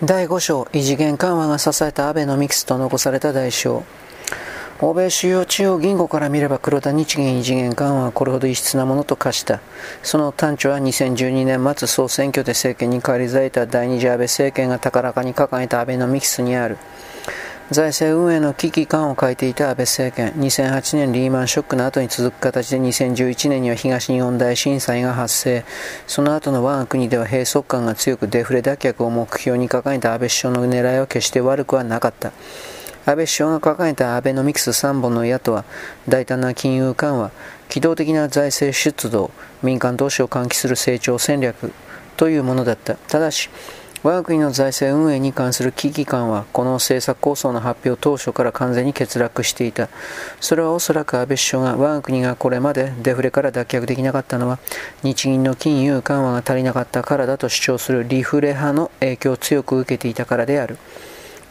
第5章異次元緩和が支えたアベノミクスと残された代償。欧米主要中央銀行から見れば黒田日銀異次元緩和はこれほど異質なものと化した。その端緒は2012年末総選挙で政権に返り咲いた第二次安倍政権が高らかに掲げたアベノミクスにある。財政運営の危機感を書いていた安倍政権。2008年リーマンショックの後に続く形で2011年には東日本大震災が発生。その後の我が国では閉塞感が強くデフレ脱却を目標に掲げた安倍首相の狙いは決して悪くはなかった。安倍首相が掲げたアベノミクス3本の矢とは大胆な金融緩和機動的な財政出動民間投資を喚起する成長戦略というものだった。ただし我が国の財政運営に関する危機感はこの政策構想の発表当初から完全に欠落していた。それはおそらく安倍首相が我が国がこれまでデフレから脱却できなかったのは日銀の金融緩和が足りなかったからだと主張するリフレ派の影響を強く受けていたからである。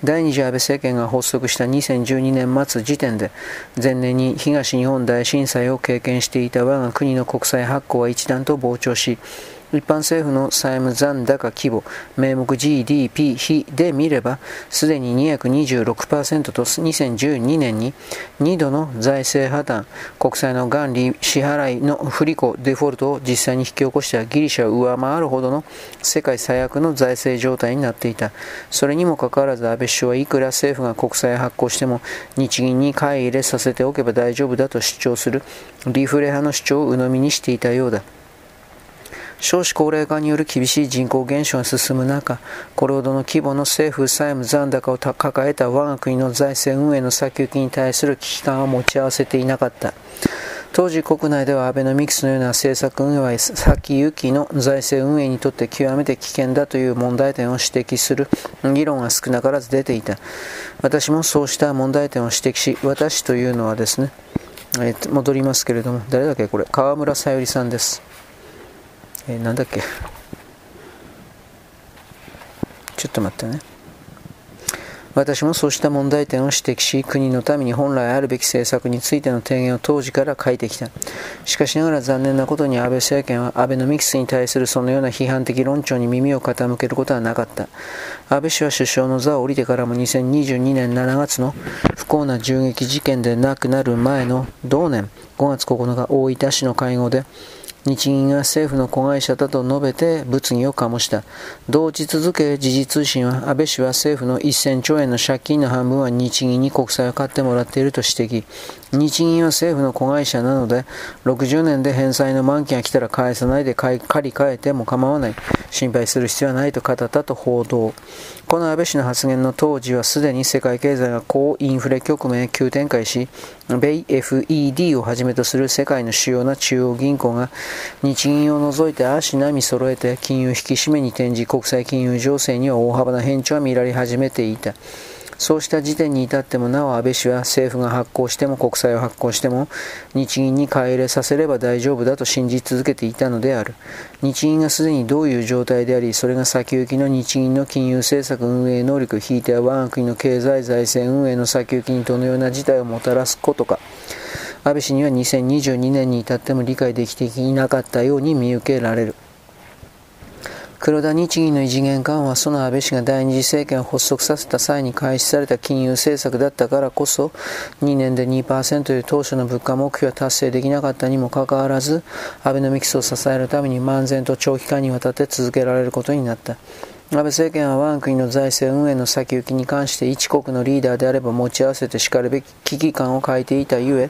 第二次安倍政権が発足した2012年末時点で前年に東日本大震災を経験していた我が国の国債発行は一段と膨張し一般政府の債務残高規模、名目 GDP 比で見れば、すでに226%と2012年に2度の財政破綻、国債の元利支払いの不履行、デフォルトを実際に引き起こしたギリシャを上回るほどの世界最悪の財政状態になっていた。それにもかかわらず安倍首相はいくら政府が国債発行しても日銀に買い入れさせておけば大丈夫だと主張するリフレ派の主張を鵜呑みにしていたようだ。少子高齢化による厳しい人口減少が進む中、これほどの規模の政府債務残高を抱えた我が国の財政運営の先行きに対する危機感は持ち合わせていなかった。当時国内ではアベノミクスのような政策運営は先行きの財政運営にとって極めて危険だという問題点を指摘する議論が少なからず出ていた。私もそうした問題点を指摘し、私というのはですね、え戻りますけれども、誰だっけこれ、川村さゆりさんです。えー、なんだっけ？ちょっと待ってね私もそうした問題点を指摘し、国のために本来あるべき政策についての提言を当時から書いてきた。しかしながら残念なことに安倍政権はアベノミクスに対するそのような批判的論調に耳を傾けることはなかった。安倍氏は首相の座を降りてからも2022年7月の不幸な銃撃事件で亡くなる前の同年5月9日大分市の会合で、日銀が政府の子会社だと述べて物議を醸した。同時続け時事通信は安倍氏は政府の1000兆円の借金の半分は日銀に国債を買ってもらっていると指摘。日銀は政府の子会社なので60年で返済の満期が来たら返さないで借り換えても構わない。心配する必要はないと語ったと報道。この安倍氏の発言の当時はすでに世界経済が高インフレ局面へ急展開し、米 FED をはじめとする世界の主要な中央銀行が日銀を除いて足並み揃えて金融引き締めに転じ国際金融情勢には大幅な変調が見られ始めていた。そうした時点に至ってもなお安倍氏は政府が発行しても国債を発行しても日銀に買い入れさせれば大丈夫だと信じ続けていたのである。日銀がすでにどういう状態であり、それが先行きの日銀の金融政策運営能力、ひいては我が国の経済財政運営の先行きにどのような事態をもたらすことか。安倍氏には2022年に至っても理解できていなかったように見受けられる。黒田日銀の異次元緩和はその安倍氏が第二次政権を発足させた際に開始された金融政策だったからこそ2年で2%という当初の物価目標は達成できなかったにもかかわらずアベノミクスを支えるために漫然と長期間にわたって続けられることになった。安倍政権は我が国の財政運営の先行きに関して一国のリーダーであれば持ち合わせてしかるべき危機感を欠いていたゆえ、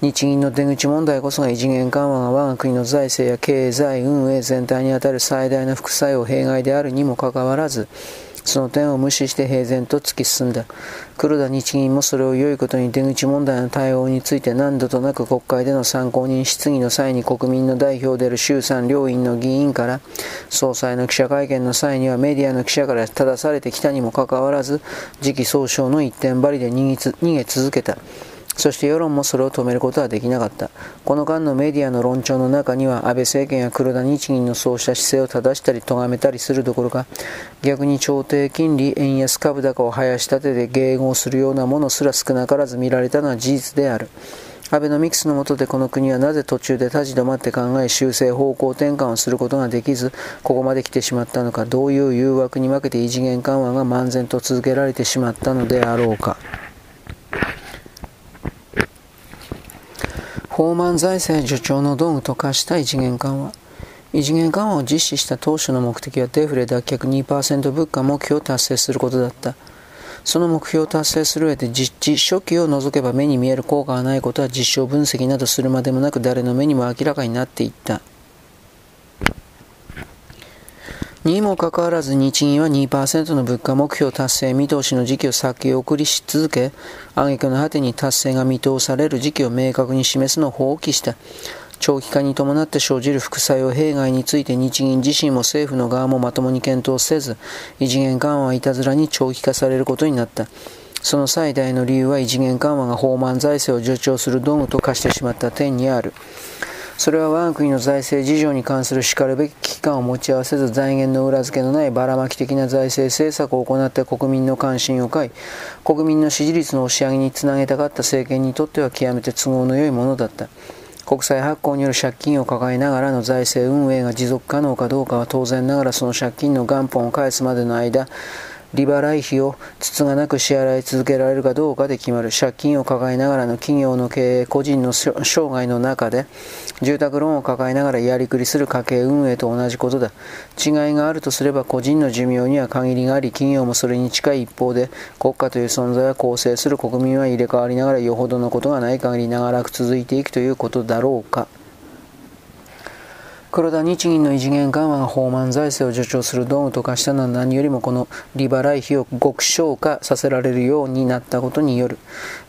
日銀の出口問題こそが異次元緩和が我が国の財政や経済運営全体にあたる最大の副作用弊害であるにもかかわらず、その点を無視して平然と突き進んだ。黒田日銀もそれを良いことに出口問題の対応について何度となく国会での参考人質疑の際に国民の代表である衆参両院の議員から総裁の記者会見の際にはメディアの記者から正されてきたにもかかわらず次期総称の一点張りで逃げ続けた。そして世論もそれを止めることはできなかった。この間のメディアの論調の中には、安倍政権や黒田日銀のそうした姿勢を正したり咎めたりするどころか、逆に超低金利、円安株高を生やし立てて迎合するようなものすら少なからず見られたのは事実である。アベノミクスの下でこの国はなぜ途中で立ち止まって考え修正方向転換をすることができずここまで来てしまったのかどういう誘惑に負けて異次元緩和が漫然と続けられてしまったのであろうか放満財政助長の道具と化した異次元緩和異次元緩和を実施した当初の目的はデフレ脱却2%物価目標を達成することだった。その目標を達成する上で実地初期を除けば目に見える効果がないことは実証分析などするまでもなく誰の目にも明らかになっていった。にもかかわらず日銀は2%の物価目標達成見通しの時期を先送りし続け挙句の果てに達成が見通される時期を明確に示すのを放棄した。長期化に伴って生じる副作用弊害について日銀自身も政府の側もまともに検討せず異次元緩和はいたずらに長期化されることになった。その最大の理由は異次元緩和が放満財政を助長する道具と化してしまった点にある。それは我が国の財政事情に関するしかるべき危機感を持ち合わせず財源の裏付けのないばらまき的な財政政策を行って国民の関心を買い国民の支持率の押し上げにつなげたかった政権にとっては極めて都合の良いものだった。国債発行による借金を抱えながらの財政運営が持続可能かどうかは当然ながらその借金の元本を返すまでの間利払い費をつがなく支払い続けられるかどうかで決まる。借金を抱えながらの企業の経営個人の生涯の中で住宅ローンを抱えながらやりくりする家計運営と同じことだ。違いがあるとすれば個人の寿命には限りがあり企業もそれに近い一方で国家という存在は構成する国民は入れ替わりながらよほどのことがない限り長らく続いていくということだろうか。黒田日銀の異次元緩和が放満財政を助長する道具と化したのは何よりもこの利払い費を極小化させられるようになったことによる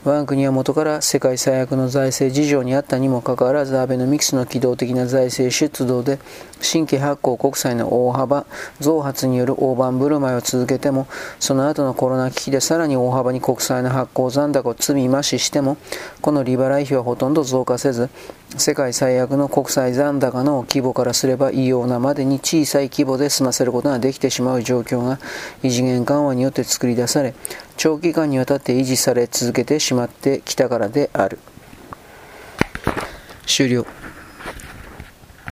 我が国は元から世界最悪の財政事情にあったにもかかわらずアベノミクスの機動的な財政出動で新規発行国債の大幅増発による大盤振る舞いを続けてもその後のコロナ危機でさらに大幅に国債の発行残高を積み増ししてもこの利払い費はほとんど増加せず世界最悪の国際残高の規模からすれば異様なまでに小さい規模で済ませることができてしまう状況が異次元緩和によって作り出され長期間にわたって維持され続けてしまってきたからである。終了。